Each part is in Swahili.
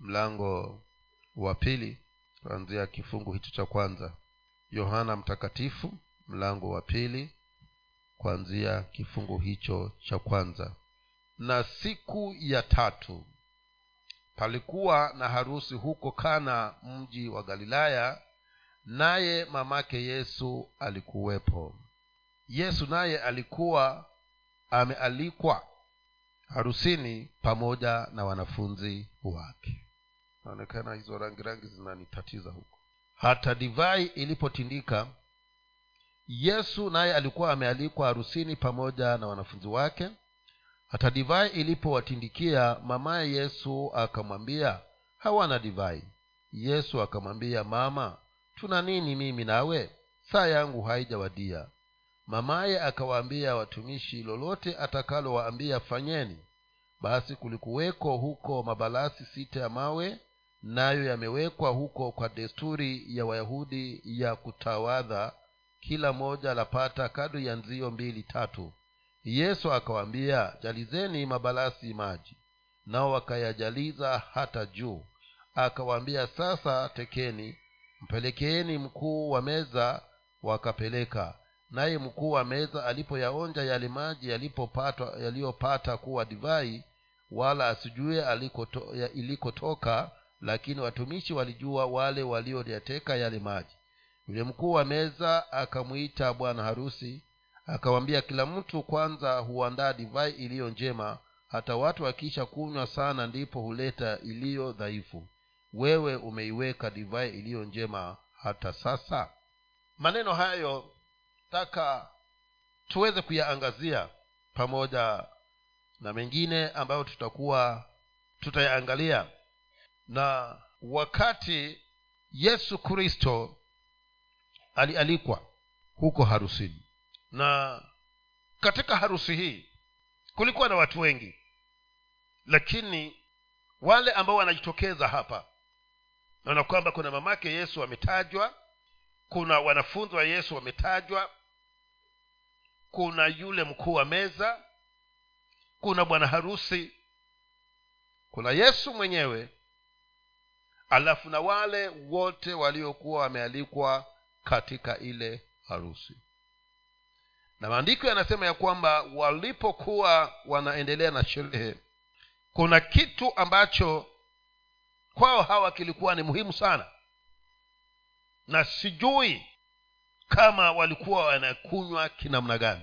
mlango wa pili kuanzia kifungu hicho cha kwanza. Yohana mtakatifu mlango wa pili kuanzia kifungu hicho cha kwanza. Na siku ya tatu palikuwa na harusi huko kana mji wa galilaya naye mamake yesu alikuwepo. Yesu naye alikuwa amealikwa harusini pamoja na wanafunzi wake naonekana hizo rangi rangi zinanitatiza huko. Hata divai ilipotindika yesu naye alikuwa amealikwa harusini pamoja na wanafunzi wake. Hata divai ilipowatindikia mamaye yesu akamwambia hawana divai. Yesu akamwambia mama tuna nini mimi nawe? Saa yangu haijawadia. Mamaye akawaambia watumishi lolote atakalowaambia fanyeni. Basi kulikuweko huko mabalasi sita ya mawe nayo yamewekwa huko kwa desturi ya wayahudi ya kutawadha kila moja lapata kadri ya nzio mbili tatu. Yesu akawaambia jalizeni mabalasi maji. Nao wakayajaliza hata juu. Akawaambia sasa tekeni mpelekeeni mkuu wa meza. Wakapeleka. Naye mkuu wa meza alipoyaonja yale maji yaliyopata kuwa divai wala asijue ilikotoka lakini watumishi walijua wale walioyateka yale maji. Yule mkuu wa meza akamwita bwana harusi akawambia kila mtu kwanza huandaa divai iliyo njema hata watu wakiisha kunywa sana ndipo huleta iliyo dhaifu. Wewe umeiweka divai iliyo njema hata sasa? Maneno hayo taka tuweze kuyaangazia pamoja na mengine ambayo tutakuwa tutayaangalia na wakati yesu kristo alialikwa huko harusini. Na katika harusi hii kulikuwa na watu wengi. Lakini wale ambao wanajitokeza hapa naona kwamba kuna mamake yesu wametajwa kuna wanafunzi wa yesu wametajwa kuna yule mkuu wa meza kuna bwana harusi kuna yesu mwenyewe alafu na wale wote waliokuwa wamealikwa katika ile harusi. Na maandiko yanasema ya kwamba walipokuwa wanaendelea na sherehe kuna kitu ambacho kwao hawa kilikuwa ni muhimu sana. Na sijui kama walikuwa wanakunywa kinamna gani.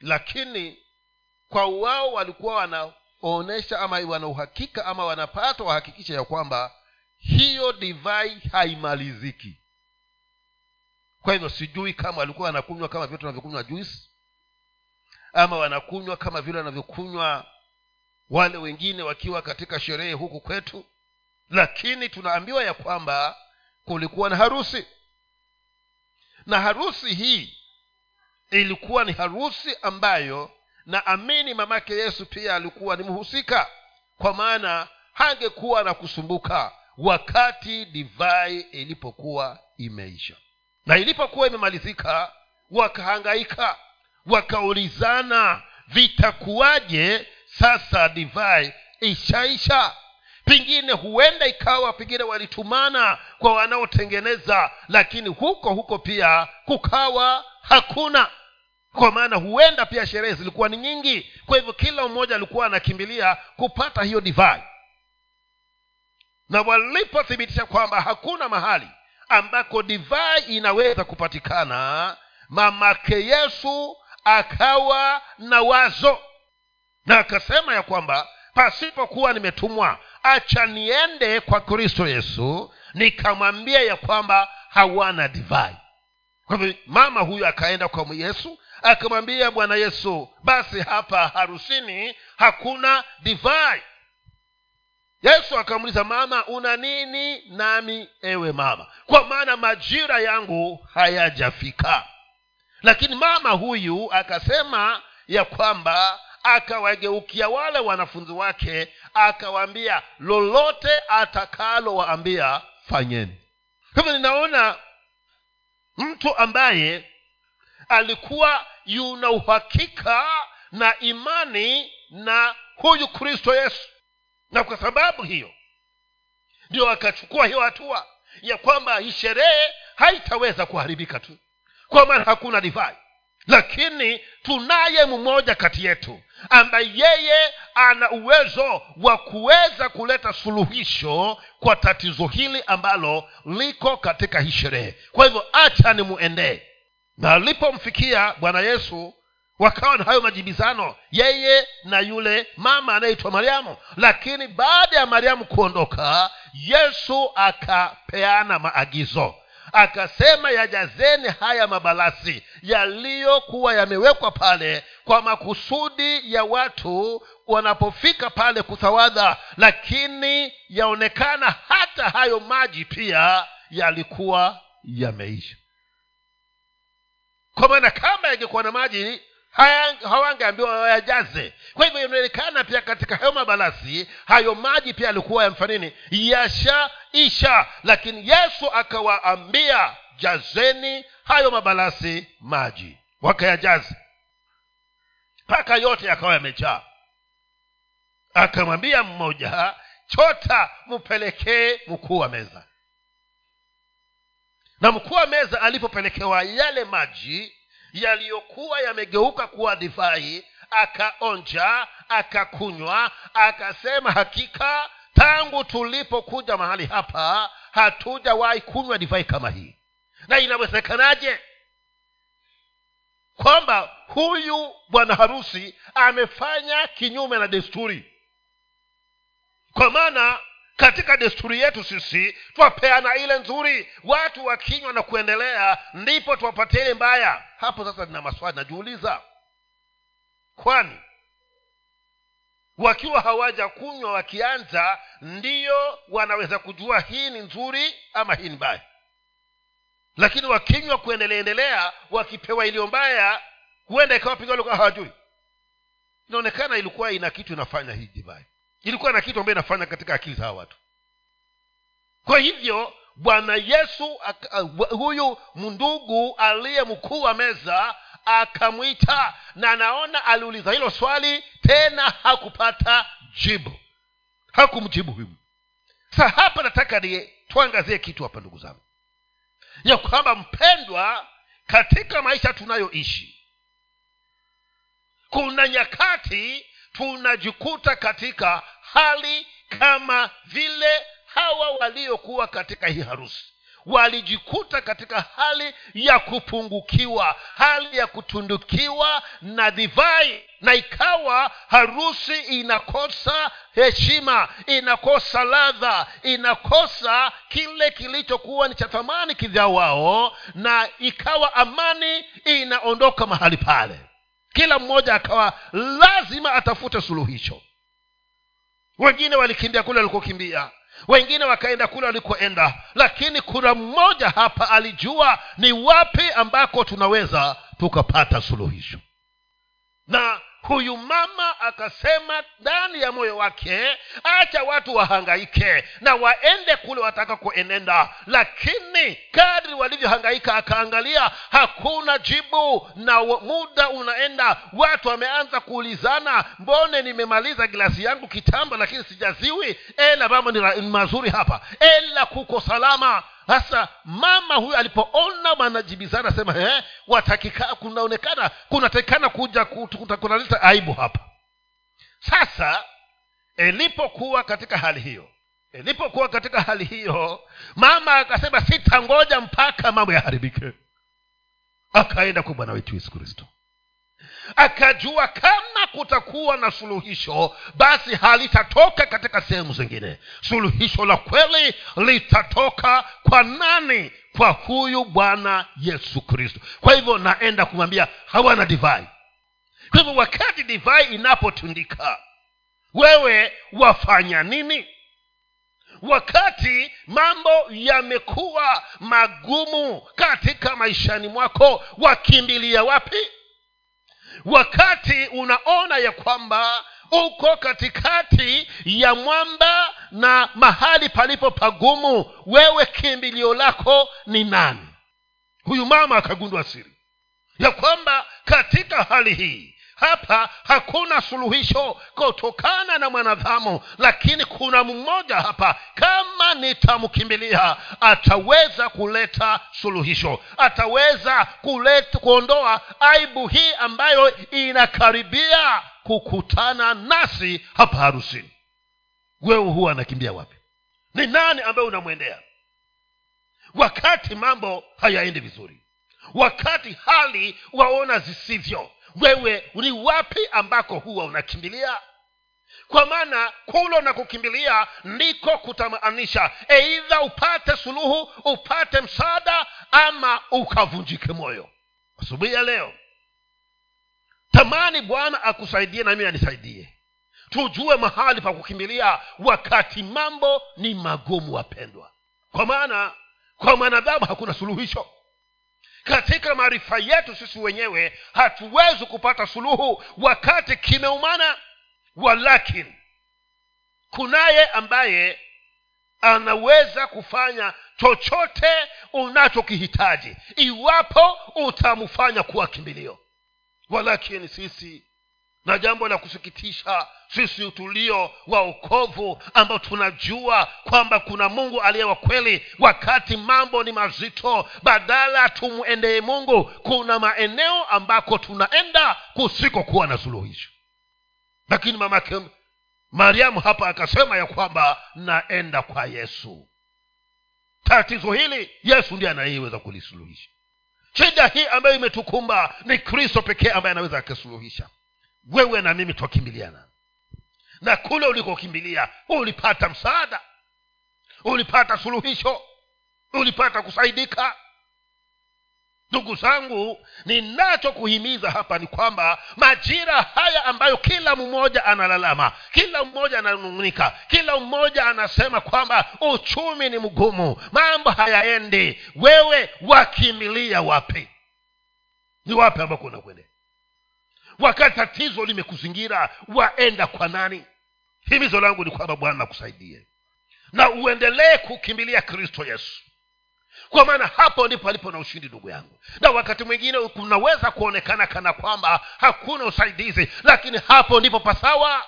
Lakini kwa wao walikuwa wanaonyesha ama wana uhakika ama wanapata wahakikisha ya kwamba hiyo divai haimaliziki. Kwa hivyo sijui kama walikuwa wanakunywa kama vile tunavyokunywa juisi ama wanakunywa kama vile wanavyokunywa wale wengine wakiwa katika sherehe huku kwetu lakini tunaambiwa ya kwamba kulikuwa na harusi. Na harusi hii ilikuwa ni harusi ambayo na amini mamake yesu pia alikuwa ni mhusika kwa maana hangekuwa na kusumbuka wakati divai ilipokuwa imeisha. Na ilipokuwa imemalizika wakahangaika wakaulizana vitakuwaje sasa divai ishaisha? Pengine huenda ikawa pengine walitumana kwa wanaotengeneza lakini huko huko pia kukawa hakuna kwa maana huenda pia sherehe zilikuwa ni nyingi. Kwa hivyo kila mmoja alikuwa anakimbilia kupata hiyo divai. Na walipothibitisha kwamba hakuna mahali ambako divai inaweza kupatikana mamake yesu akawa na wazo. Na akasema ya kwamba pasipokuwa nimetumwa acha niende kwa kristo yesu nikamwambia ya kwamba hawana divai. Kwa hivyo mama huyu akaenda kwa yesu akamwambia bwana yesu basi hapa harusini hakuna divai. Yesu akamuliza mama una nini? Nami ewe mama. Kwa maana majira yangu hayajafika. Lakini mama huyu akasema ya kwamba akawageukia wale wanafunzi wake akawaambia lolote atakalowaambia fanyeni. Hivyo ninaona mtu ambaye alikuwa yuna uhakika na imani na huyu kristo yesu. Na kwa sababu hiyo ndio akachukua hiyo hatua ya kwamba hii sherehe haitaweza kuharibika tu. Kwa maana hakuna divai. Lakini tunaye mmoja kati yetu ambaye yeye ana uwezo wa kuweza kuleta suluhisho kwa tatizo hili ambalo liko katika hii sherehe. Kwa hivyo acha nimuendee na alipomfikia bwana yesu wakawa na hayo majibizano yeye na yule mama anayeitwa mariamu. Lakini baada ya mariamu kuondoka yesu akapeana maagizo. Akasema yajazeni haya mabalasi yaliyokuwa yamewekwa pale kwa makusudi ya watu wanapofika pale kutawadha lakini yaonekana hata hayo maji pia yalikuwa yameisha kwa maana kama yangekuwa na maji hawangeambiwa wayajaze. Kwa hivyo inaonekana pia katika hayo mabalasi hayo maji pia yalikuwa yamfanini yashaisha. Lakini yesu akawaambia jazeni hayo mabalasi maji. Wakayajaze mpaka yote yakawa yamejaa. Akamwambia mmoja chota mpelekee mkuu wa meza na mkuu wa meza alipopelekewa yale maji yaliyokuwa yamegeuka kuwa divai akaonja akakunywa akasema hakika tangu tulipokuja mahali hapa hatujawahi kunywa divai kama hii. Na inawezekanaje? Kwamba huyu bwana harusi amefanya kinyume na desturi. Kwa maana katika desturi yetu sisi twapeana ile nzuri watu wakinywa na kuendelea ndipo twapatia ile mbaya. Hapo sasa nina maswali najiuliza kwani wakiwa hawaja kunywa wakianza ndiyo wanaweza kujua hii ni nzuri ama hii ni mbaya? Lakini wakinywa kuendelea endelea wakipewa iliyo mbaya huenda ikawapiga hawajui. Inaonekana ilikuwa ina kitu inafanya hii divai ilikuwa na kitu ambayo inafanya katika akili za watu. Kwa hivyo bwana yesu huyu mndugu aliye mkuu wa meza akamwita na naona aliuliza hilo swali tena hakupata jibu. Hakumjibu huyu sa hapa nataka ni tuangazie kitu hapa ndugu zangu. Ya kwamba mpendwa katika maisha tunayoishi kuna nyakati tunajikuta katika hali kama vile hawa waliokuwa katika hii harusi. Walijikuta katika hali ya kupungukiwa hali ya kutundukiwa na divai na ikawa harusi inakosa heshima inakosa ladha inakosa kile kilichokuwa ni cha thamani kivya wao na ikawa amani inaondoka mahali pale. Kila mmoja akawa lazima atafute suluhisho wengine walikimbia kule walikokimbia. Wengine wakaenda kule walikoenda. Lakini kuna mmoja hapa alijua ni wapi ambako tunaweza tukapata suluhisho. Na huyu mama akasema ndani ya moyo wake acha watu wahangaike na waende kule wataka kuenenda. Lakini kadri walivyohangaika akaangalia hakuna jibu na muda unaenda. Watu wameanza kuulizana mbone nimemaliza gilasi yangu kitambo lakini sijaziwi? Ela mambo ni mazuri hapa. Ela kuko salama sasa mama huyu alipoona wanajibizana sema eh, watakika kunaonekana kunatakikana kuja kunaleta aibu hapa. Sasa ilipokuwa katika hali hiyo ilipokuwa katika hali hiyo mama akasema sitangoja mpaka mambo yaharibike. Akaenda kwa bwana wetu yesu kristo akajua kama kutakuwa na suluhisho basi halitatoka katika sehemu zingine. Suluhisho la kweli litatoka kwa nani? Kwa huyu bwana yesu kristo. Kwa hivyo naenda kumwambia hawana divai. Kwa hivyo wakati divai inapotundika wewe wafanya nini? Wakati mambo yamekuwa magumu katika maishani mwako wakimbilia wapi wakati unaona ya kwamba uko katikati ya mwamba na mahali palipo pagumu wewe kimbilio lako ni nani? Huyu mama akagundua siri ya kwamba katika hali hii hapa hakuna suluhisho kutokana na mwanadhamu lakini kuna mmoja hapa. Kama nitamkimbilia ataweza kuleta suluhisho ataweza kuleta kuondoa aibu hii ambayo inakaribia kukutana nasi hapa harusini. Wewe huwa anakimbia wapi? Ni nani ambaye unamwendea? Wakati mambo hayaendi vizuri wakati hali waona zisivyo wewe ni wapi ambako huwa unakimbilia? Kwa maana kulo na kukimbilia ndiko kutamaanisha eidha upate suluhu upate msaada ama ukavunjike moyo. Asubuhi ya leo tamani bwana akusaidie na mimi anisaidie. Tujue mahali pa kukimbilia wakati mambo ni magumu wapendwa. Kwa maana kwa mwanadamu hakuna suluhisho katika maarifa yetu sisi wenyewe hatuwezi kupata suluhu wakati kimeumana. Walakini kunaye ambaye anaweza kufanya chochote unachokihitaji iwapo utamfanya kuwa kimbilio. Walakini sisi na jambo la kusikitisha sisi tulio wa ukovu ambao tunajua kwamba kuna mungu aliye wa kweli wakati mambo ni mazito badala tumwendee mungu kuna maeneo ambako tunaenda kusikokuwa na suluhisho. Lakini mamake mariamu hapa akasema ya kwamba naenda kwa yesu. Tatizo hili yesu ndiye anayeweza kulisuluhisha. Shida hii ambayo imetukumba ni kristo pekee ambaye anaweza akisuluhisha wewe na mimi twakimbiliana. Na kule ulikokimbilia ulipata msaada. Ulipata suluhisho. Ulipata kusaidika. Ndugu zangu ninachokuhimiza hapa ni kwamba majira haya ambayo kila mmoja analalama kila mmoja ananung'unika kila mmoja anasema kwamba uchumi ni mgumu mambo hayaendi. Wewe wakimbilia wapi? Ni wapi ambako unakwendea wakati tatizo limekuzingira waenda kwa nani? Himizo langu ni kwamba bwana akusaidie. Na uendelee kukimbilia kristo yesu. Kwa maana hapo ndipo alipo na ushindi ndugu yangu. Na wakati mwingine kunaweza kuonekana kana kwamba hakuna usaidizi lakini hapo ndipo pasawa.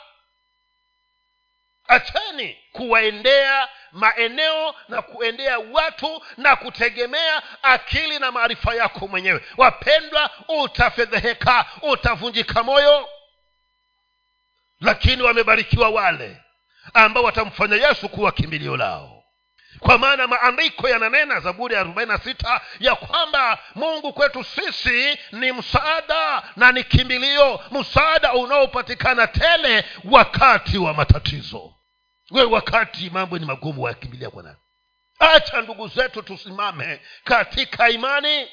Acheni kuwaendea maeneo na kuendea watu na kutegemea akili na maarifa yako mwenyewe. Wapendwa utafedheheka utavunjika moyo. Lakini wamebarikiwa wale ambao watamfanya yesu kuwa kimbilio lao. Kwa maana maandiko yananena zaburi ya arobaini na sita ya kwamba mungu kwetu sisi ni msaada na ni kimbilio msaada unaopatikana tele wakati wa matatizo we wakati mambo ni magumu wakimbilia kwa nani? Acha ndugu zetu tusimame katika imani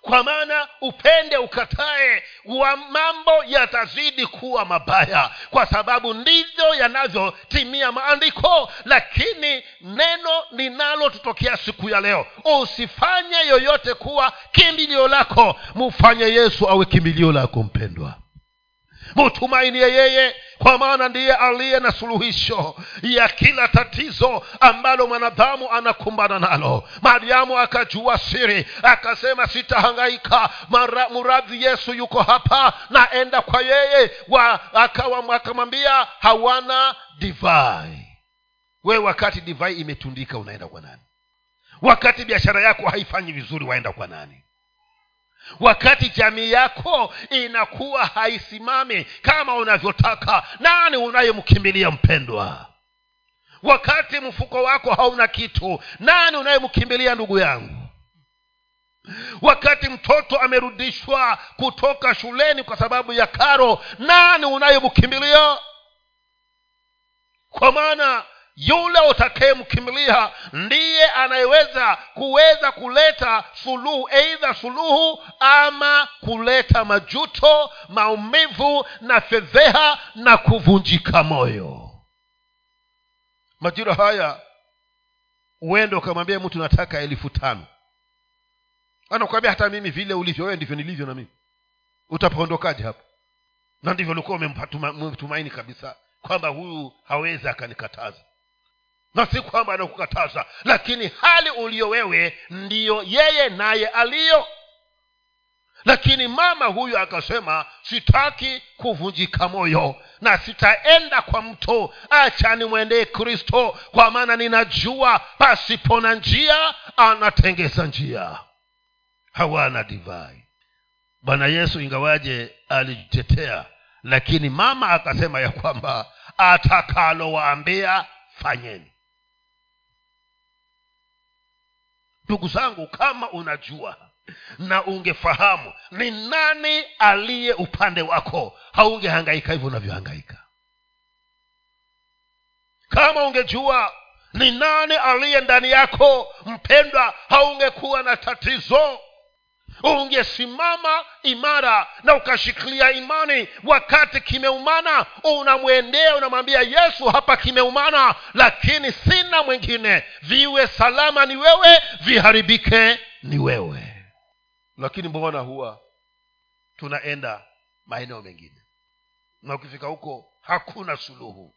kwa maana upende ukatae wa mambo yatazidi kuwa mabaya kwa sababu ndivyo yanavyotimia maandiko. Lakini neno linalotutokea siku ya leo usifanye yoyote kuwa kimbilio lako. Mufanye yesu awe kimbilio lako mpendwa. Mutumainie yeye kwa maana ndiye aliye na suluhisho ya kila tatizo ambalo mwanadamu anakumbana nalo. Mariamu akajua siri akasema sitahangaika muradhi yesu yuko hapa naenda kwa yeye. Akamwambia hawana divai. We wakati divai imetundika unaenda kwa nani? Wakati biashara yako haifanyi vizuri waenda kwa nani wakati jamii yako inakuwa haisimami kama unavyotaka nani unayemkimbilia mpendwa? Wakati mfuko wako hauna kitu nani unayemkimbilia ndugu yangu? Wakati mtoto amerudishwa kutoka shuleni kwa sababu ya karo nani unayemkimbilia? Kwa maana yule utakayemkimbilia ndiye anayeweza kuweza kuleta suluhu eidha suluhu ama kuleta majuto maumivu na fedheha na kuvunjika moyo. Majira haya uende ukamwambia mtu nataka elfu tano. Anakuambia hata mimi vile ulivyo wewe ndivyo nilivyo na mimi. Utapondokaje hapo? Na ndivyo ulikuwa umemtumaini kabisa kwamba huyu hawezi akanikataza na si kwamba anakukataza lakini hali uliyo wewe ndiyo yeye naye aliyo. Lakini mama huyu akasema sitaki kuvunjika moyo na sitaenda kwa mto. Acha nimwendee kristo kwa maana ninajua pasipo na njia anatengeza njia. Hawana divai. Bwana yesu ingawaje alijitetea lakini mama akasema ya kwamba atakalowaambia fanyeni ndugu zangu kama unajua na ungefahamu ni nani aliye upande wako haungehangaika hivyo unavyohangaika. Kama ungejua ni nani aliye ndani yako mpendwa haungekuwa na tatizo ungesimama imara na ukashikilia imani wakati kimeumana unamwendea unamwambia yesu hapa kimeumana lakini sina mwingine. Viwe salama ni wewe viharibike ni wewe. Lakini mbona huwa tunaenda maeneo mengine? Na ukifika huko hakuna suluhu.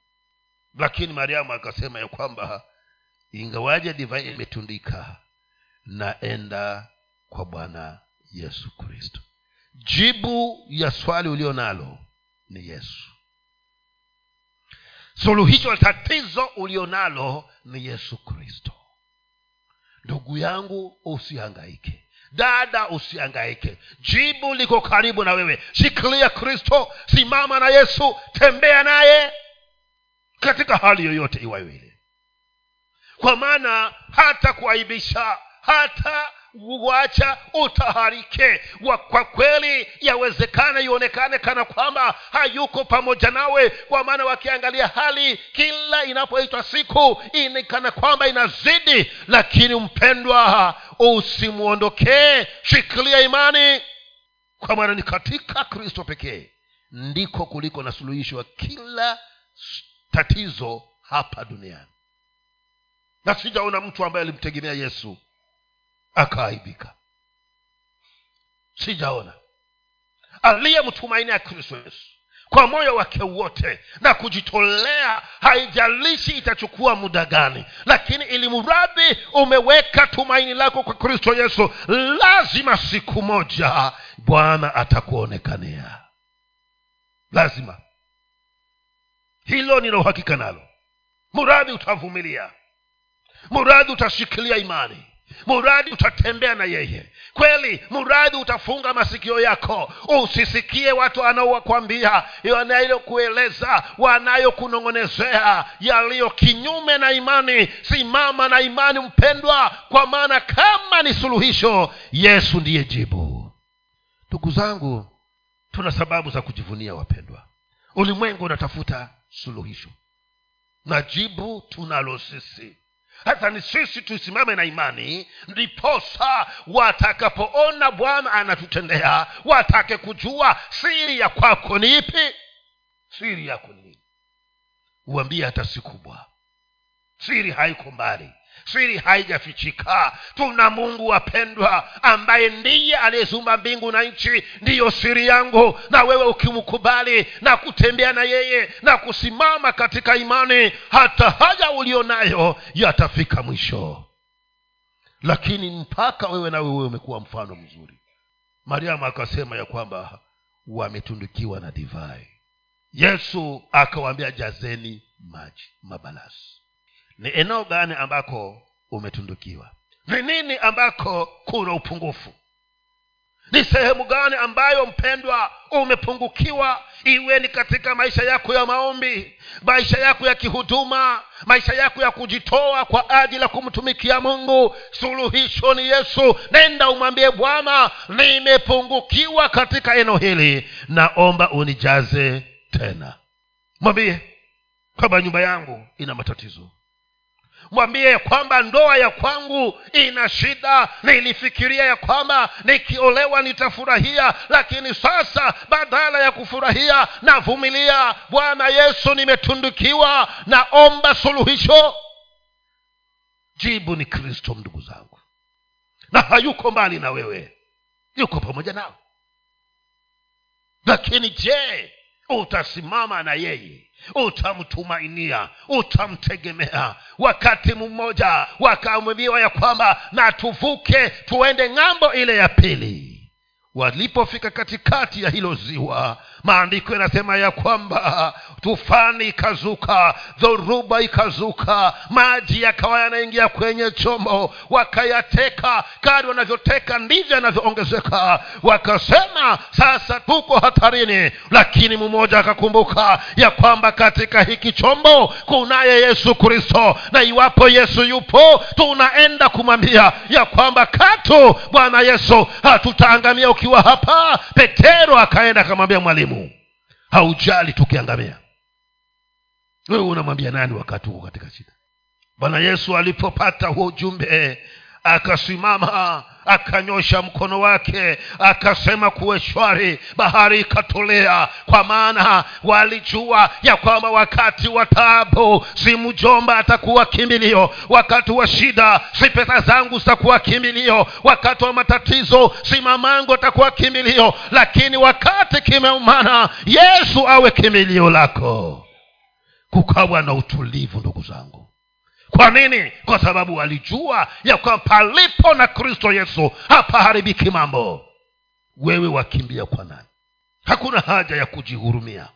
Lakini mariamu akasema ya kwamba ingawaje divai imetundika naenda kwa bwana yesu kristo. Jibu ya swali ulio nalo ni yesu. Suluhisho la tatizo ulio nalo ni yesu kristo. Ndugu yangu usihangaike. Dada usiangaike jibu liko karibu na wewe. Shikilia kristo simama na yesu tembea naye katika hali yoyote iwayo kwa maana hata kuaibisha hata kuacha utaharike. Wa kwa kweli yawezekana ionekane kana kwamba hayuko pamoja nawe kwa maana wakiangalia hali kila inapoitwa siku inikana kwamba inazidi. Lakini mpendwa usimwondokee. Shikilia imani. Kwa maana ni katika kristo pekee ndiko kuliko na suluhisho wa kila tatizo hapa duniani. Na sijaona mtu ambaye alimtegemea yesu akaaibika. Sijaona. Aliyemtumainia kristo yesu kwa moyo wake wote na kujitolea haijalishi itachukua muda gani lakini ili mradi umeweka tumaini lako kwa kristo yesu lazima siku moja bwana atakuonekania lazima. Hilo nina uhakika nalo. Muradhi utavumilia. Muradhi utashikilia imani muradi utatembea na yeye. Kweli muradi utafunga masikio yako. Usisikie watu wanaowakwambia wanayokueleza wanayokunong'onezea yaliyo kinyume na imani. Simama na imani mpendwa kwa maana kama ni suluhisho yesu ndiye jibu. Ndugu zangu tuna sababu za kujivunia wapendwa. Ulimwengu unatafuta suluhisho. Na jibu tunalo sisi hata ni sisi tusimame na imani ndiposa watakapoona bwana anatutendea watake kujua siri ya kwako ni ipi. Siri yako ni uambie hata si kubwa. Siri haiko mbali siri haijafichika. Tuna mungu wapendwa ambaye ndiye aliyezumba mbingu na nchi ndiyo siri yangu. Na wewe ukimkubali na kutembea na yeye na kusimama katika imani hata haya ulio nayo yatafika mwisho. Lakini mpaka wewe na wewe umekuwa mfano mzuri. Mariamu akasema ya kwamba wametundukiwa na divai. Yesu akawaambia jazeni maji mabalasi ni eneo gani ambako umetundukiwa? Ni nini ambako kuna upungufu? Ni sehemu gani ambayo mpendwa umepungukiwa? Iwe ni katika maisha yako ya maombi maisha yako ya kihuduma maisha yako ya kujitoa kwa ajili ya kumtumikia mungu suluhisho ni yesu. Nenda umwambie bwana nimepungukiwa katika eneo hili naomba unijaze tena. Mwambie kwamba nyumba yangu ina matatizo mwambie ya kwamba ndoa ya kwangu ina shida. Nilifikiria ya kwamba nikiolewa nitafurahia lakini sasa badala ya kufurahia navumilia. Bwana yesu nimetundukiwa naomba suluhisho. Jibu ni kristo ndugu zangu. Na hayuko mbali na wewe. Yuko pamoja nao. Lakini je utasimama na yeye utamtumainia utamtegemea. Wakati mmoja wakaambiwa ya kwamba na tuvuke tuende ng'ambo ile ya pili. Walipofika katikati ya hilo ziwa maandiko yanasema ya kwamba tufani ikazuka dhoruba ikazuka maji yakawa yanaingia kwenye chombo wakayateka. Kadi wanavyoteka ndivyo yanavyoongezeka. Wakasema sasa tuko hatarini. Lakini mmoja akakumbuka ya kwamba katika hiki chombo kunaye yesu kristo. Na iwapo yesu yupo tunaenda kumwambia ya kwamba katu bwana yesu hatutaangamia ukiwa hapa. Petero akaenda akamwambia mwalimu haujali tukiangamia wewe unamwambia nani wakati huko katika shida? Bwana yesu alipopata huo ujumbe akasimama akanyosha mkono wake akasema kuwe shwari bahari ikatolea kwa maana walijua ya kwamba wakati wa taabu si mjomba atakuwa kimbilio. Wakati wa shida si pesa zangu zitakuwa kimbilio. Wakati wa matatizo si mamangu atakuwa kimbilio. Lakini wakati kimeumana yesu awe kimbilio lako kukawa na utulivu ndugu zangu. Kwa nini? Kwa sababu walijua ya kwamba palipo na kristo yesu hapaharibiki mambo. Wewe wakimbia kwa nani? Hakuna haja ya kujihurumia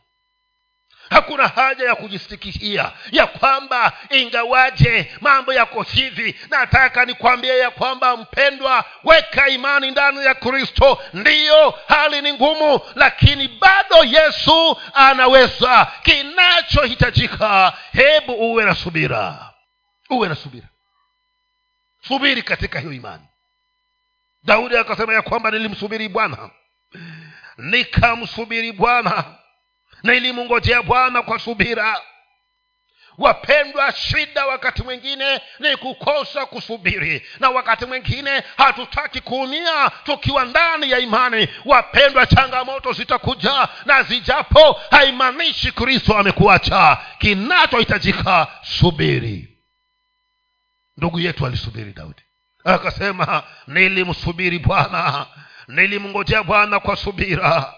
hakuna haja ya kujistikishia ya kwamba ingawaje mambo yako hivi nataka nikwambie ya kwamba mpendwa weka imani ndani ya kristo. Ndiyo hali ni ngumu lakini bado yesu anaweza. Kinachohitajika hebu uwe na subira. Uwe na subira. Subiri katika hiyo imani. Daudi akasema ya kwamba nilimsubiri bwana. Nikamsubiri bwana nilimngojea bwana kwa subira. Wapendwa shida wakati mwingine ni kukosa kusubiri. Na wakati mwingine hatutaki kuumia tukiwa ndani ya imani. Wapendwa changamoto zitakuja na zijapo haimaanishi kristo amekuacha. Kinachohitajika subiri. Ndugu yetu alisubiri daudi. Akasema nilimsubiri bwana. Nilimngojea bwana kwa subira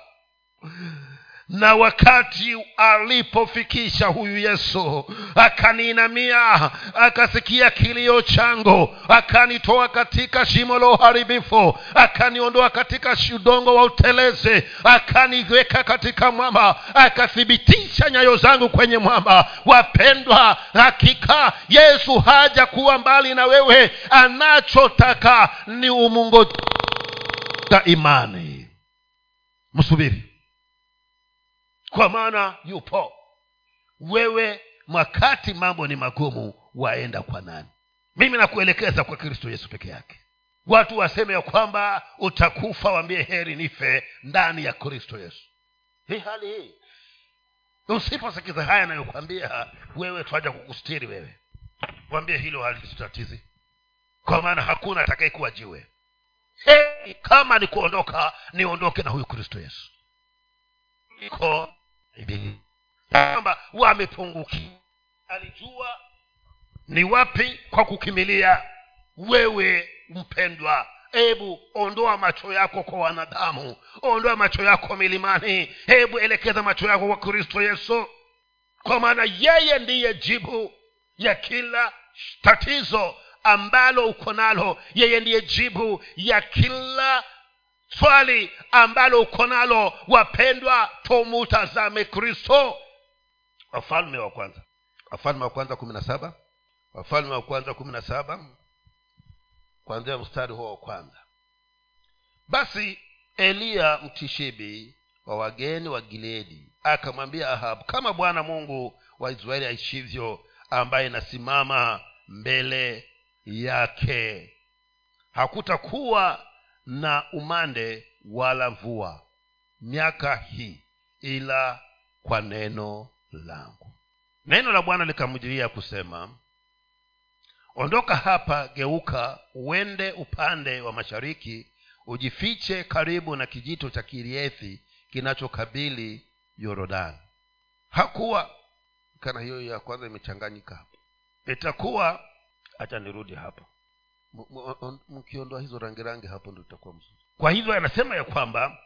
na wakati alipofikisha huyu yesu akaniinamia akasikia kilio changu akanitoa katika shimo la uharibifu akaniondoa katika udongo wa utelezi akaniweka katika mwamba akathibitisha nyayo zangu kwenye mwamba. Wapendwa hakika yesu haja kuwa mbali na wewe. Anachotaka ni umungoja imani. Msubiri kwa maana yupo. Wewe wakati mambo ni magumu waenda kwa nani? Mimi nakuelekeza kwa kristo yesu peke yake. Watu waseme ya kwamba utakufa wambie heri nife ndani ya kristo yesu. Hii hali hii. Usiposikiza haya anayokwambia wewe twaja kukustiri wewe. Wambie hilo halitutatizi. Kwa maana hakuna atakayekuwa jiwe. Heri kama ni kuondoka niondoke na huyu kristo yesu. Iko kwamba wamepunguki alijua ni wapi kwa kukimilia wewe mpendwa hebu ondoa macho yako kwa wanadamu. Ondoa macho yako milimani. Hebu elekeza macho yako kwa kristo yesu. Kwa maana yeye ndiye jibu ya kila tatizo ambalo uko nalo. Yeye ndiye jibu ya kila swali ambalo uko nalo wapendwa tumutazame kristo. Wafalme wa kwanza. Wafalme wa kwanza kumi na saba. Wafalme wa kwanza kumi na saba. Kwanzia mstari huo wa kwanza. Basi eliya mtishibi wa wageni wa gileadi akamwambia ahabu kama bwana mungu wa israeli aishivyo ambaye inasimama mbele yake hakutakuwa na umande wala mvua miaka hii ila kwa neno langu. Neno la bwana likamjilia kusema ondoka hapa geuka uende upande wa mashariki ujifiche karibu na kijito cha kiriethi kinachokabili yorodani. Hakuwa kana hiyo ya kwanza imechanganyika itakuwa hacha nirudi hapa mkiondoa hizo rangi rangi hapo ndo itakuwa mzuri. Kwa hivyo anasema ya kwamba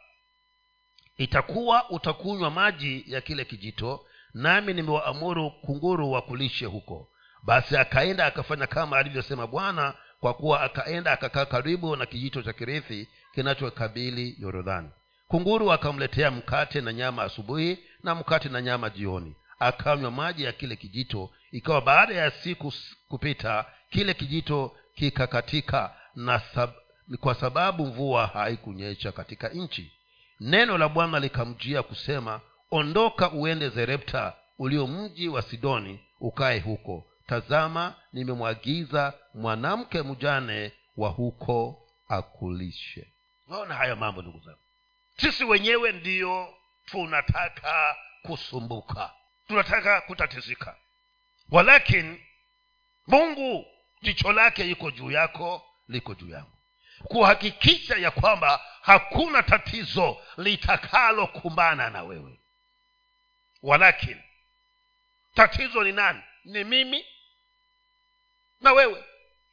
itakuwa utakunywa maji ya kile kijito nami nimewaamuru kunguru wakulishe huko. Basi akaenda akafanya kama alivyosema bwana kwa kuwa akaenda akakaa karibu na kijito cha kirithi kinachokabili yorodhani. Kunguru akamletea mkate na nyama asubuhi na mkate na nyama jioni. Akanywa maji ya kile kijito ikawa baada ya siku kupita kile kijito kikakatika na sab, kwa sababu mvua haikunyesha katika nchi. Neno la bwana likamjia kusema ondoka uende zerepta ulio mji wa sidoni ukae huko. Tazama nimemwagiza mwanamke mjane wa huko akulishe. Naona haya mambo ndugu zangu. Sisi wenyewe ndiyo tunataka kusumbuka. Tunataka kutatizika. Walakin mungu jicho lake iko juu yako liko juu yangu. Kuhakikisha ya kwamba hakuna tatizo litakalokumbana na wewe. Walakini tatizo ni nani? Ni mimi na wewe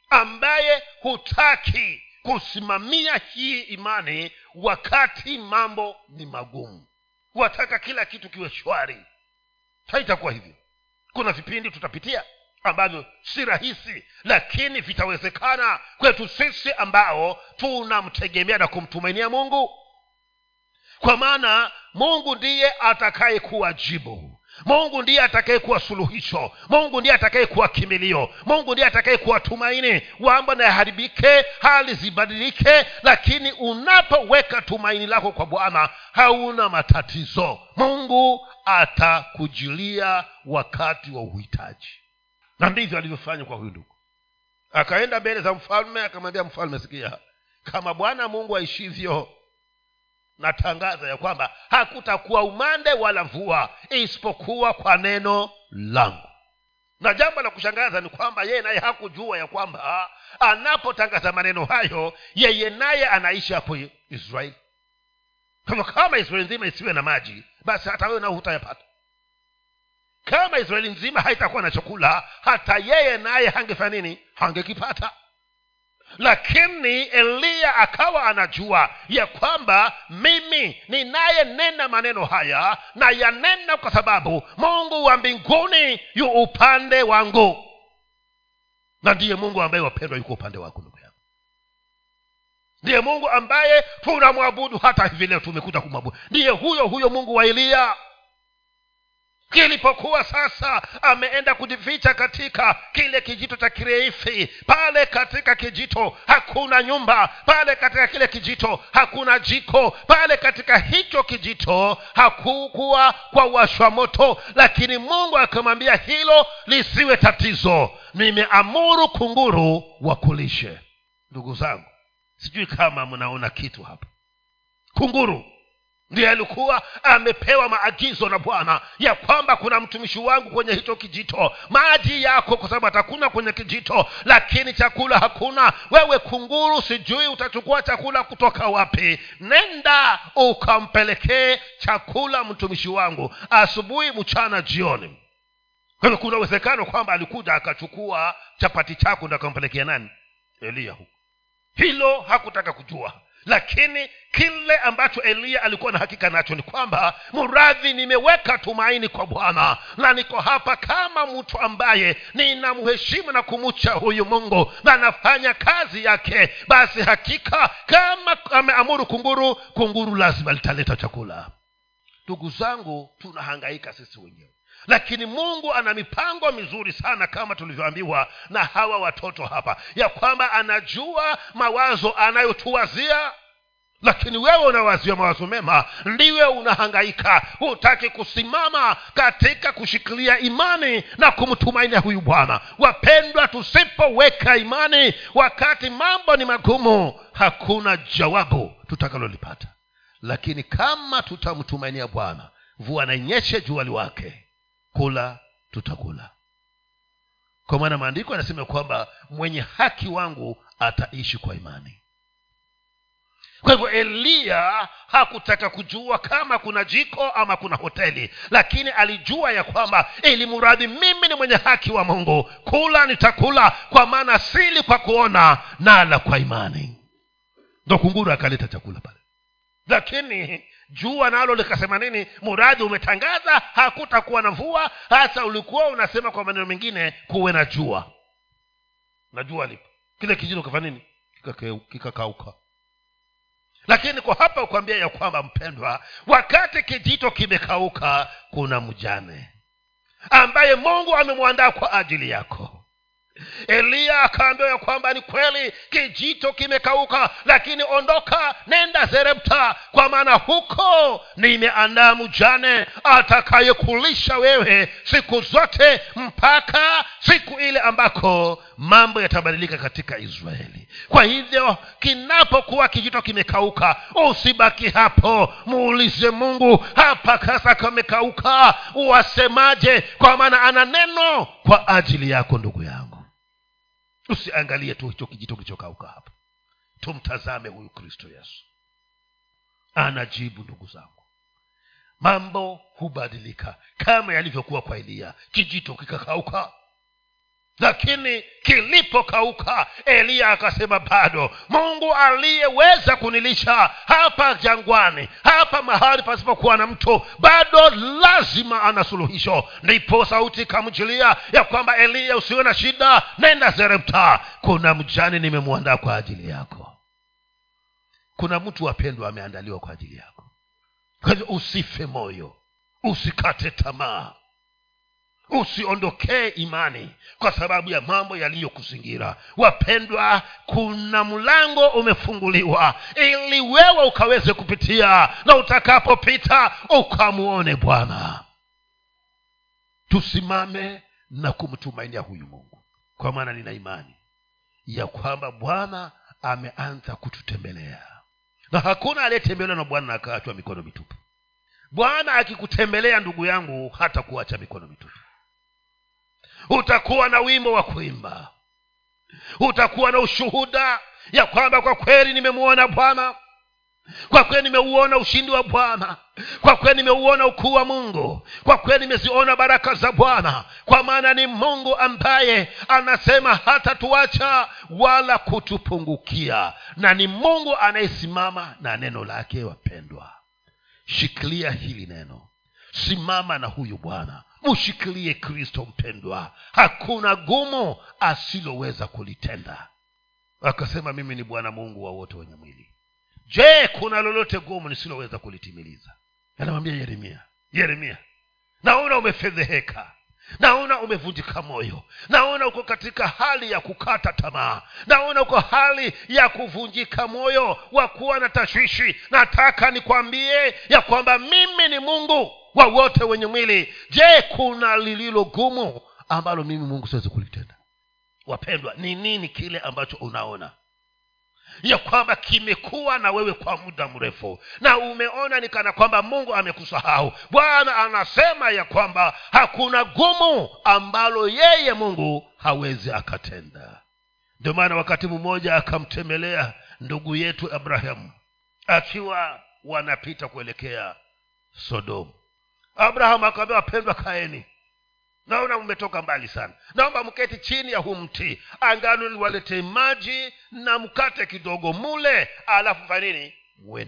ambaye hutaki kusimamia hii imani wakati mambo ni magumu. Wataka kila kitu kiwe shwari. Haitakuwa hivyo. Kuna vipindi tutapitia ambavyo si rahisi lakini vitawezekana kwetu sisi ambao tunamtegemea na kumtumainia mungu. Kwa maana mungu ndiye atakayekuwa jibu. Mungu ndiye atakayekuwa suluhisho. Mungu ndiye atakayekuwa kimilio. Mungu ndiye atakayekuwa tumaini. Mambo nayaharibike hali zibadilike lakini unapoweka tumaini lako kwa bwana hauna matatizo. Mungu atakujilia wakati wa uhitaji na ndivyo alivyofanya kwa huyu ndugu. Akaenda mbele za mfalme akamwambia mfalme sikia kama bwana mungu aishivyo natangaza ya kwamba hakutakuwa umande wala mvua isipokuwa kwa neno langu. Na jambo la kushangaza ni kwamba yeye naye hakujua ya kwamba anapotangaza maneno hayo yeye naye anaishi hapo israeli. Kama kama israeli nzima isiwe na maji basi hata wewe nao hutayapata kama israeli nzima haitakuwa na chakula hata yeye naye hangefanya nini? Hangekipata. Lakini eliya akawa anajua ya kwamba mimi ninayenena maneno haya na yanena kwa sababu mungu wa mbinguni yu upande wangu. Na ndiye mungu ambaye wapendwa yuko upande wako ndugu yangu. Ndiye mungu ambaye tunamwabudu hata hivi leo tumekuja kumwabudu. Ndiye huyo huyo mungu wa eliya kilipokuwa sasa ameenda kujificha katika kile kijito cha kireifi. Pale katika kijito hakuna nyumba pale katika kile kijito hakuna jiko pale katika hicho kijito hakukuwa kwa washwa moto. Lakini mungu akamwambia hilo lisiwe tatizo. Nimeamuru kunguru wakulishe. Ndugu zangu sijui kama mnaona kitu hapa. Kunguru ndiye alikuwa amepewa maagizo na bwana ya kwamba kuna mtumishi wangu kwenye hicho kijito. Maji yako kwa sababu atakuna kwenye kijito lakini chakula hakuna. Wewe kunguru sijui utachukua chakula kutoka wapi. Nenda ukampelekee chakula mtumishi wangu asubuhi mchana jioni. Kwa kuna uwezekano kwamba alikuja akachukua chapati chako ndo akampelekea nani? Eliya huko hilo hakutaka kujua lakini kile ambacho eliya alikuwa na hakika nacho ni kwamba mradhi nimeweka tumaini kwa bwana na niko hapa kama mtu ambaye ninamheshimu na kumucha huyu mungu na anafanya kazi yake. Basi hakika kama ameamuru kunguru kunguru lazima litaleta chakula. Ndugu zangu tunahangaika sisi wenyewe lakini mungu ana mipango mizuri sana kama tulivyoambiwa na hawa watoto hapa. Ya kwamba anajua mawazo anayotuwazia. Lakini wewe unawazia mawazo mema ndiwe unahangaika. Hutaki kusimama katika kushikilia imani na kumtumainia huyu bwana. Wapendwa tusipoweka imani wakati mambo ni magumu hakuna jawabu tutakalolipata. Lakini kama tutamtumainia bwana mvua nainyeshe jua liwake kula tutakula. Kwa maana maandiko yanasema kwamba mwenye haki wangu ataishi kwa imani. Kwa hivyo eliya hakutaka kujua kama kuna jiko ama kuna hoteli lakini alijua ya kwamba ili mradhi mimi ni mwenye haki wa mungu kula nitakula kwa maana sili kwa kuona nala kwa imani. Ndo kunguru akaleta chakula pale. Lakini jua nalo likasema nini? Muradhi umetangaza hakutakuwa na mvua hasa ulikuwa unasema kwa maneno mengine kuwe na jua. Na jua lipo. Kile kijito kafanya nini? Kikakauka. Lakini kwa hapa ukuambia ya kwamba mpendwa wakati kijito kimekauka kuna mjane ambaye mungu amemwandaa kwa ajili yako eliya akaambiwa ya kwamba ni kweli kijito kimekauka lakini ondoka nenda zerepta kwa maana huko nimeandaa mjane atakayekulisha wewe siku zote mpaka siku ile ambako mambo yatabadilika katika israeli. Kwa hivyo kinapokuwa kijito kimekauka usibaki hapo. Muulize mungu hapa kasa kamekauka wasemaje kwa maana ana neno kwa ajili yako ndugu yangu usiangalie tu hicho kijito kilichokauka hapa. Tumtazame huyu kristo yesu. Anajibu ndugu zangu mambo hubadilika kama yalivyokuwa kwa eliya kijito kikakauka lakini kilipokauka eliya akasema bado mungu aliyeweza kunilisha hapa jangwani hapa mahali pasipokuwa na mtu bado lazima ana suluhisho. Ndipo sauti ikamjilia ya kwamba eliya usiwe na shida nenda zerepta. Kuna mjani nimemwandaa kwa ajili yako. Kuna mtu wapendwa ameandaliwa kwa ajili yako. Kwa hivyo usife moyo usikate tamaa usiondokee imani kwa sababu ya mambo yaliyokuzingira. Wapendwa kuna mlango umefunguliwa ili wewe ukaweze kupitia na utakapopita ukamwone bwana. Tusimame na kumtumainia huyu mungu kwa maana nina imani ya kwamba bwana ameanza kututembelea. Na hakuna aliyetembelewa na bwana na akaachwa mikono mitupu. Bwana akikutembelea ndugu yangu hata kuacha mikono mitupu utakuwa na wimbo wa kuimba. Utakuwa na ushuhuda ya kwamba kwa kweli nimemwona bwana. Kwa kweli nimeuona ushindi wa bwana. Kwa kweli nimeuona ukuu wa mungu. Kwa kweli nimeziona baraka za bwana. Kwa maana ni mungu ambaye anasema hata tuacha wala kutupungukia. Na ni mungu anayesimama na neno lake wapendwa. Shikilia hili neno. Simama na huyu bwana mshikilie kristo mpendwa. Hakuna gumu asiloweza kulitenda. Akasema mimi ni bwana mungu wa wote wenye mwili. Je kuna lolote gumu nisiloweza kulitimiliza? Anamwambia yeremia yeremia naona umefedheheka. Naona umevunjika moyo. Naona uko katika hali ya kukata tamaa. Naona uko hali ya kuvunjika moyo wa kuwa na tashwishi. Nataka nikwambie ya kwamba mimi ni mungu wa wote wenye mwili. Je kuna lililo gumu ambalo mimi mungu siwezi kulitenda? Wapendwa ni nini kile ambacho unaona? Ya kwamba kimekuwa na wewe kwa muda mrefu na umeona ni kana kwamba mungu amekusahau. Bwana anasema ya kwamba hakuna gumu ambalo yeye mungu hawezi akatenda. Ndio maana wakati mmoja akamtembelea ndugu yetu abrahamu akiwa wanapita kuelekea sodomu abrahamu akawambia wapendwa kaeni. Naona mmetoka mbali sana. Naomba mketi chini ya huu mti. Angano liwaletee maji na mkate kidogo mule alafu fanini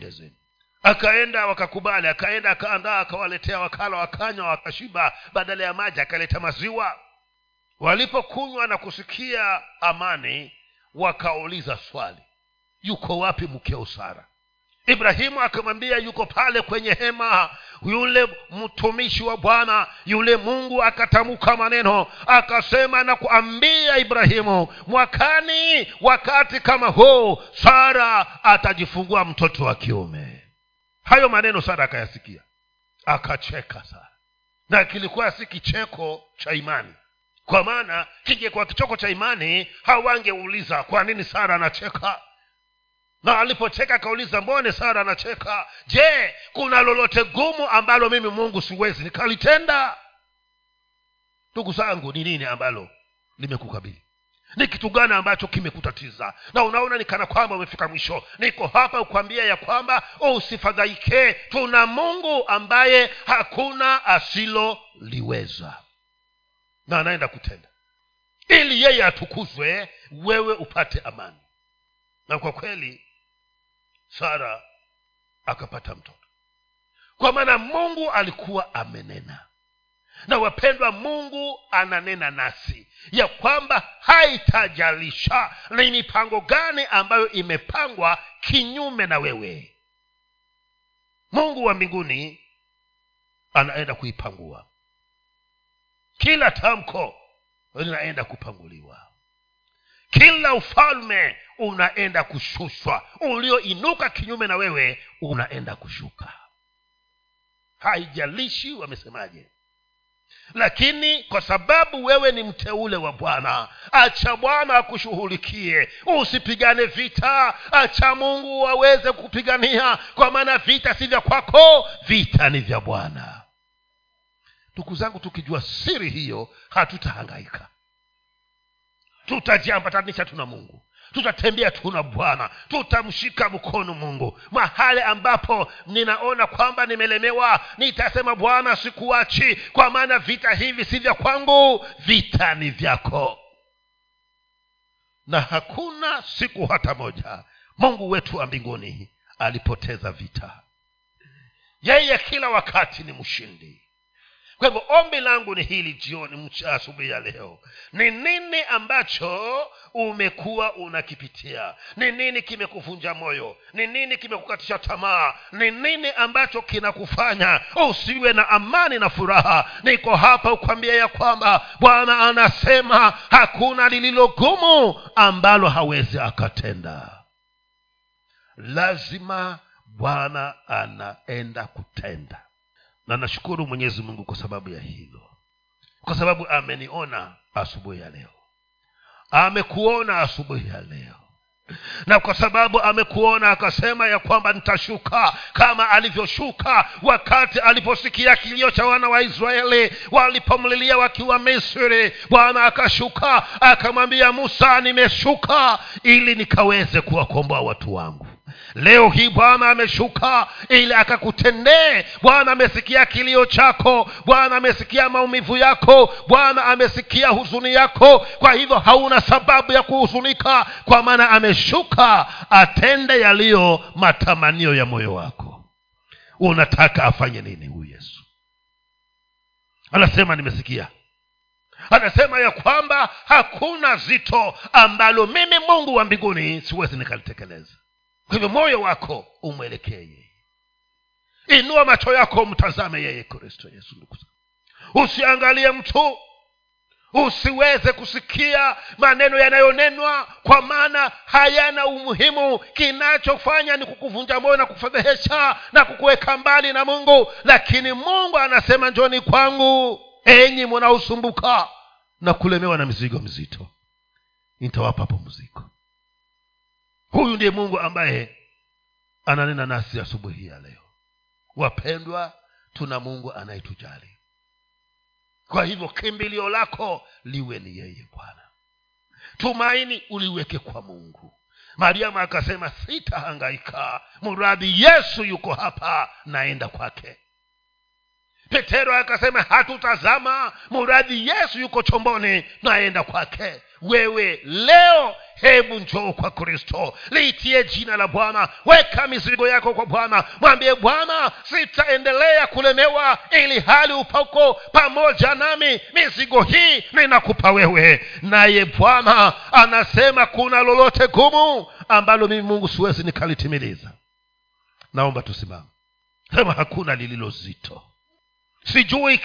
zenu. Akaenda wakakubali akaenda akaandaa akawaletea wakala wakanywa wakashiba. Badala ya maji akaleta maziwa. Walipokunywa na kusikia amani wakauliza swali yuko wapi mkeo sara ibrahimu akamwambia yuko pale kwenye hema. Yule mtumishi wa bwana yule mungu akatamka maneno akasema na kuambia ibrahimu mwakani wakati kama huu sara atajifungua mtoto wa kiume. Hayo maneno sara akayasikia. Akacheka sara na kilikuwa si kicheko cha imani. Kwa maana kingekuwa kichoko cha imani hawangeuliza kwa nini sara anacheka na alipocheka akauliza mbone sara anacheka? Je kuna lolote gumu ambalo mimi mungu siwezi nikalitenda? Ndugu zangu ni nini ambalo limekukabili? Ni kitu gani ambacho kimekutatiza? Na unaona ni kana kwamba umefika mwisho. Niko hapa kukwambia ya kwamba usifadhaike. Tuna mungu ambaye hakuna asiloliweza na anaenda kutenda. Ili yeye atukuzwe wewe upate amani. Na kwa kweli sara akapata mtoto. Kwa maana mungu alikuwa amenena. Na wapendwa mungu ananena nasi ya kwamba haitajalisha ni mipango gani ambayo imepangwa kinyume na wewe. Mungu wa mbinguni anaenda kuipangua. Kila tamko linaenda kupanguliwa kila ufalme unaenda kushushwa. Ulioinuka kinyume na wewe unaenda kushuka. Haijalishi wamesemaje. Lakini kwa sababu wewe ni mteule wa bwana acha bwana akushughulikie. Usipigane vita. Acha mungu aweze kupigania. Kwa maana vita si vya kwako vita ni vya bwana. Ndugu zangu tukijua siri hiyo hatutahangaika tutajiambatanisha tuna mungu. Tutatembea tuna bwana. Tutamshika mkono mungu. Mahali ambapo ninaona kwamba nimelemewa nitasema bwana sikuachi. Kwa maana vita hivi si vya kwangu vita ni vyako. Na hakuna siku hata moja mungu wetu wa mbinguni alipoteza vita. Yeye kila wakati ni mshindi kwa hivyo ombi langu ni hili jioni asubuhi ya leo. Ni nini ambacho umekuwa unakipitia? Ni nini kimekuvunja moyo? Ni nini kimekukatisha tamaa? Ni nini ambacho kinakufanya usiwe na amani na furaha? Niko hapa ukwambia ya kwamba bwana anasema hakuna lililogumu ambalo hawezi akatenda. Lazima bwana anaenda kutenda na nashukuru mwenyezi mungu kwa sababu ya hilo. Kwa sababu ameniona asubuhi ya leo. Amekuona asubuhi ya leo. Na kwa sababu amekuona akasema ya kwamba nitashuka kama alivyoshuka wakati aliposikia kilio cha wana wa israeli walipomlilia wakiwa misri. Bwana akashuka akamwambia musa nimeshuka ili nikaweze kuwakomboa watu wangu leo hii bwana ameshuka ili akakutendee. Bwana amesikia kilio chako. Bwana amesikia maumivu yako. Bwana amesikia huzuni yako. Kwa hivyo hauna sababu ya kuhuzunika kwa maana ameshuka atende yaliyo matamanio ya moyo wako. Unataka afanye nini huyu yesu? Anasema nimesikia. Anasema ya kwamba hakuna zito ambalo mimi mungu wa mbinguni siwezi nikalitekeleza kwa hivyo moyo wako umwelekee yeye inua macho yako mtazame yeye kristo yesu ndugu usiangalie mtu. Usiweze kusikia maneno yanayonenwa kwa maana hayana umuhimu. Kinachofanya ni kukuvunja moyo na kufedhehesha na kukuweka mbali na mungu. Lakini mungu anasema njoni kwangu enyi munaosumbuka na kulemewa na mizigo mizito nitawapa pumziko huyu ndiye mungu ambaye ananena nasi asubuhi ya leo. Wapendwa tuna mungu anayetujali. Kwa hivyo kimbilio lako liwe ni yeye bwana. Tumaini uliweke kwa mungu. Mariamu akasema sitahangaika. Muradhi yesu yuko hapa naenda kwake. Petero akasema hatutazama. Muradhi yesu yuko chomboni naenda kwake wewe leo hebu njoo kwa kristo. Liitie jina la bwana. Weka mizigo yako kwa bwana. Mwambie bwana sitaendelea kulemewa ili hali upoko pamoja nami. Mizigo hii ninakupa wewe. Naye bwana anasema kuna lolote gumu ambalo mimi mungu siwezi nikalitimiliza. Naomba tusimame. Sema hakuna lililo zito. Sijui